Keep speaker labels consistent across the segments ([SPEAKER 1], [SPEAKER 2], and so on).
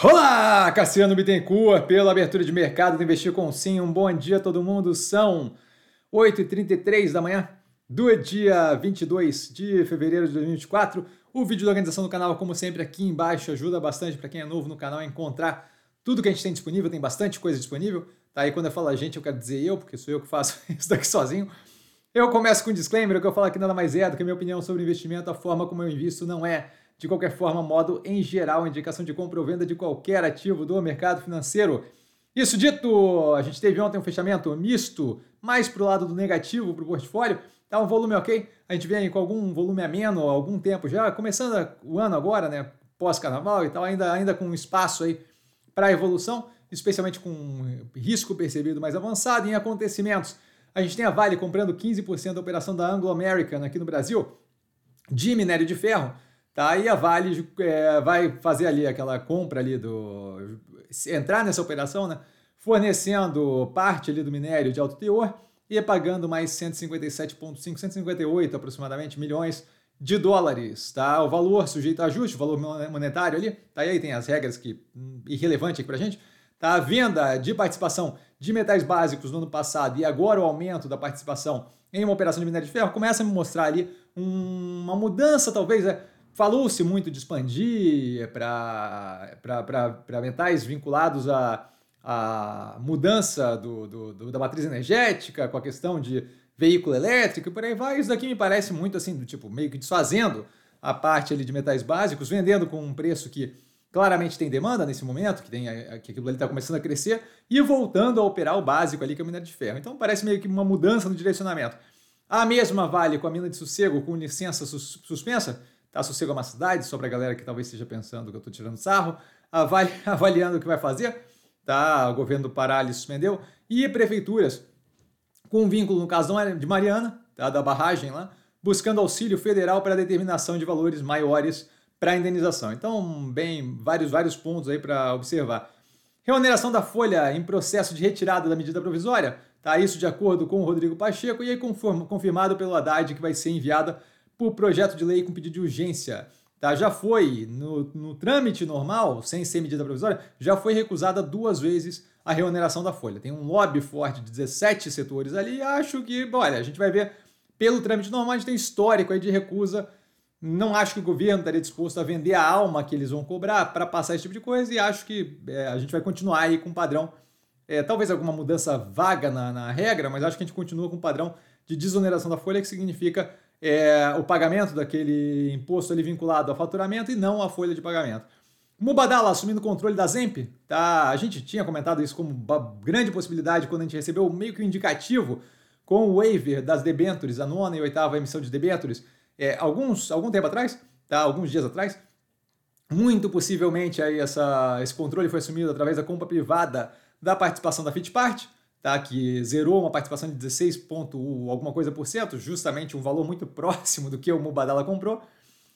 [SPEAKER 1] Olá, Cassiano Bittencourt, pela abertura de mercado do Investir com Sim. Um bom dia a todo mundo. São 8h33 da manhã do dia 22 de fevereiro de 2024. O vídeo da organização do canal, como sempre, aqui embaixo ajuda bastante para quem é novo no canal a encontrar tudo que a gente tem disponível. Tem bastante coisa disponível. Tá? E quando eu falo a gente, eu quero dizer eu, porque sou eu que faço isso daqui sozinho. Eu começo com um disclaimer, o que eu falo aqui nada mais é do que a minha opinião sobre investimento, a forma como eu invisto não é de qualquer forma, modo em geral, indicação de compra ou venda de qualquer ativo do mercado financeiro. Isso dito, a gente teve ontem um fechamento misto, mais para o lado do negativo para o portfólio. Tá um volume ok, a gente vem com algum volume ameno há algum tempo já, começando o ano agora, né, pós-carnaval e tal, ainda, ainda com espaço aí para evolução, especialmente com risco percebido mais avançado em acontecimentos. A gente tem a Vale comprando 15% da operação da Anglo American aqui no Brasil de minério de ferro. Tá? E a Vale é, vai fazer ali aquela compra ali do. entrar nessa operação, né? Fornecendo parte ali do minério de alto teor e pagando mais 157,5, 158 aproximadamente milhões de dólares, tá? O valor sujeito a ajuste, o valor monetário ali, tá? E aí tem as regras que hum, irrelevante aqui pra gente. Tá? A venda de participação de metais básicos no ano passado e agora o aumento da participação em uma operação de minério de ferro começa a me mostrar ali um, uma mudança, talvez, é, Falou-se muito de expandir para metais vinculados à, à mudança do, do, do, da matriz energética, com a questão de veículo elétrico e por aí vai. Isso daqui me parece muito assim, do tipo, meio que desfazendo a parte ali de metais básicos, vendendo com um preço que claramente tem demanda nesse momento, que, tem, que aquilo ali está começando a crescer, e voltando a operar o básico ali, é o minério de ferro. Então parece meio que uma mudança no direcionamento. A mesma vale com a mina de sossego com licença suspensa, Tá? Sossego é uma cidade, só para a galera que talvez esteja pensando que eu estou tirando sarro, avali, avaliando o que vai fazer. Tá? O governo do Pará lhe suspendeu. E prefeituras, com vínculo, no caso de Mariana, tá? da barragem lá, buscando auxílio federal para determinação de valores maiores para indenização. Então, bem, vários, vários pontos aí para observar. Reoneração da folha em processo de retirada da medida provisória. Tá? Isso de acordo com o Rodrigo Pacheco e aí confirmado pelo Haddad que vai ser enviada por projeto de lei com pedido de urgência. Tá? Já foi, no, no trâmite normal, sem ser medida provisória, já foi recusada duas vezes a reoneração da folha. Tem um lobby forte de 17 setores ali acho que, olha, a gente vai ver pelo trâmite normal, a gente tem histórico aí de recusa. Não acho que o governo estaria disposto a vender a alma que eles vão cobrar para passar esse tipo de coisa e acho que é, a gente vai continuar aí com um padrão, é, talvez alguma mudança vaga na, na regra, mas acho que a gente continua com um padrão de desoneração da folha, que significa é, o pagamento daquele imposto ali vinculado ao faturamento e não à folha de pagamento. Mubadala assumindo o controle da Zemp, tá? A gente tinha comentado isso como uma grande possibilidade quando a gente recebeu meio que um indicativo com o waiver das debentures, a nona e oitava emissão de debentures, é, alguns, algum tempo atrás, tá? alguns dias atrás. Muito possivelmente aí essa, esse controle foi assumido através da compra privada da participação da Fitpart tá? que zerou uma participação de 16 ponto alguma coisa por cento, justamente um valor muito próximo do que o Mubadala comprou.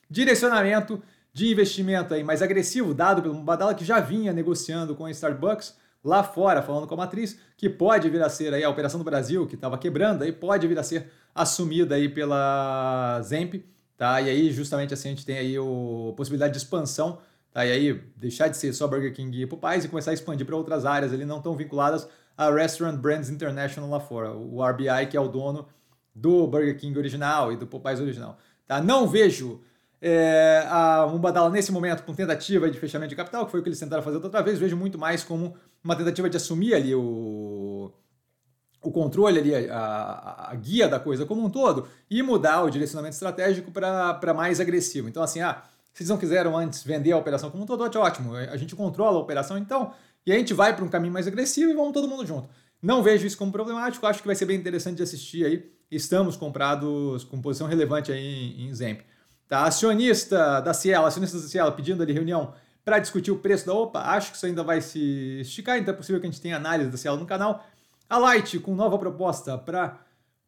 [SPEAKER 1] Direcionamento de investimento aí mais agressivo dado pelo Mubadala, que já vinha negociando com a Starbucks lá fora, falando com a matriz, que pode vir a ser aí a operação do Brasil, que estava quebrando, aí pode vir a ser assumida aí pela Zemp, tá? E aí justamente assim a gente tem aí a possibilidade de expansão, tá? E aí deixar de ser só Burger King e Popeyes e começar a expandir para outras áreas ali não tão vinculadas a Restaurant Brands International lá fora, o RBI, que é o dono do Burger King original e do Popeyes original. Tá? Não vejo é, a Mubadala nesse momento com tentativa de fechamento de capital, que foi o que eles tentaram fazer outra vez, vejo muito mais como uma tentativa de assumir ali o, o controle, ali, a, a, a guia da coisa como um todo e mudar o direcionamento estratégico para mais agressivo. Então, assim, ah, vocês não quiseram antes vender a operação como um todo, ótimo, a gente controla a operação, então e a gente vai para um caminho mais agressivo e vamos todo mundo junto. Não vejo isso como problemático, acho que vai ser bem interessante de assistir aí. Estamos comprados com posição relevante aí em, em Zemp. Tá? Acionista da Cielo, acionista da Cielo pedindo ali reunião para discutir o preço da OPA, acho que isso ainda vai se esticar, então é possível que a gente tenha análise da Cielo no canal. A Light com nova proposta para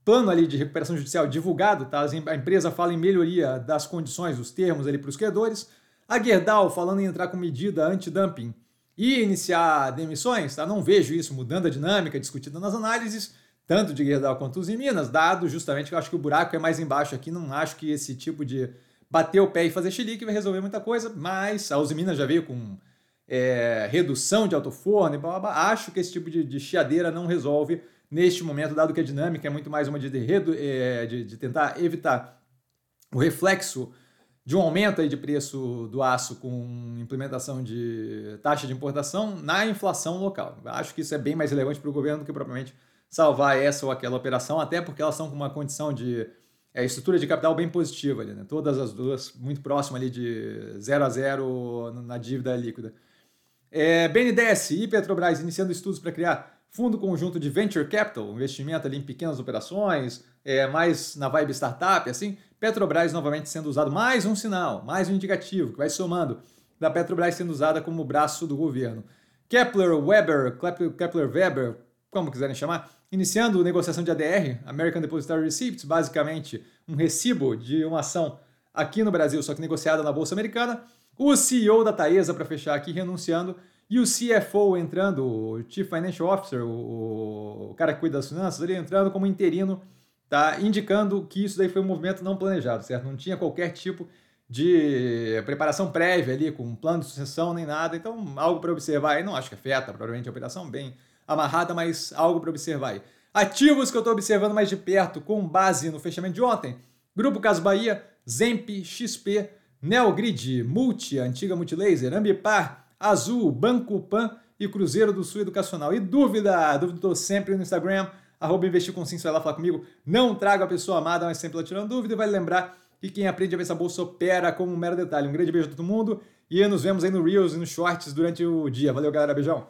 [SPEAKER 1] plano ali de recuperação judicial divulgado, tá? A empresa fala em melhoria das condições, dos termos ali para os credores. A Gerdau falando em entrar com medida anti-dumping e iniciar demissões, tá? Não vejo isso mudando a dinâmica discutida nas análises, tanto de Gerdau quanto os em Minas, dado justamente que eu acho que o buraco é mais embaixo aqui, não acho que esse tipo de bater o pé e fazer xilique vai resolver muita coisa, mas a Uzi Minas já veio com é, redução de alto forno, e blá, blá, blá. acho que esse tipo de, de chiadeira não resolve neste momento, dado que a dinâmica é muito mais uma de, de, é, de, de tentar evitar o reflexo de um aumento aí de preço do aço com implementação de taxa de importação na inflação local. Acho que isso é bem mais relevante para o governo do que propriamente salvar essa ou aquela operação, até porque elas estão com uma condição de é, estrutura de capital bem positiva ali, né? Todas as duas muito próximas ali de 0 a 0 na dívida líquida. É, BNDES e Petrobras iniciando estudos para criar fundo conjunto de venture capital, investimento ali em pequenas operações, é, mais na vibe startup, assim. Petrobras novamente sendo usado mais um sinal, mais um indicativo que vai somando da Petrobras sendo usada como braço do governo. Kepler Weber, Kepler Weber, como quiserem chamar, iniciando negociação de ADR, American Depositary Receipts, basicamente um recibo de uma ação aqui no Brasil, só que negociada na Bolsa Americana. O CEO da Taesa, para fechar aqui, renunciando. E o CFO entrando, o Chief Financial Officer, o, cara que cuida das finanças, ele entrando como interino, tá indicando que isso daí foi um movimento não planejado, certo? Não tinha qualquer tipo de preparação prévia ali, com um plano de sucessão nem nada. Então, algo para observar aí. Não acho que afeta, provavelmente, a operação bem amarrada, mas algo para observar aí. Ativos que eu estou observando mais de perto, com base no fechamento de ontem. Grupo Caso Bahia, Zemp, XP, Neogrid, Multi, antiga Multilaser, Ambipar, Azul, Banco Pan e Cruzeiro do Sul Educacional. E dúvida? Dúvida estou sempre no Instagram, arroba investir com sim, vai lá falar comigo. Não traga a pessoa amada, mas sempre lá tirando dúvida e vai lembrar que quem aprende a ver essa bolsa opera como um mero detalhe. Um grande beijo a todo mundo e nos vemos aí no Reels e nos Shorts durante o dia. Valeu, galera. Beijão.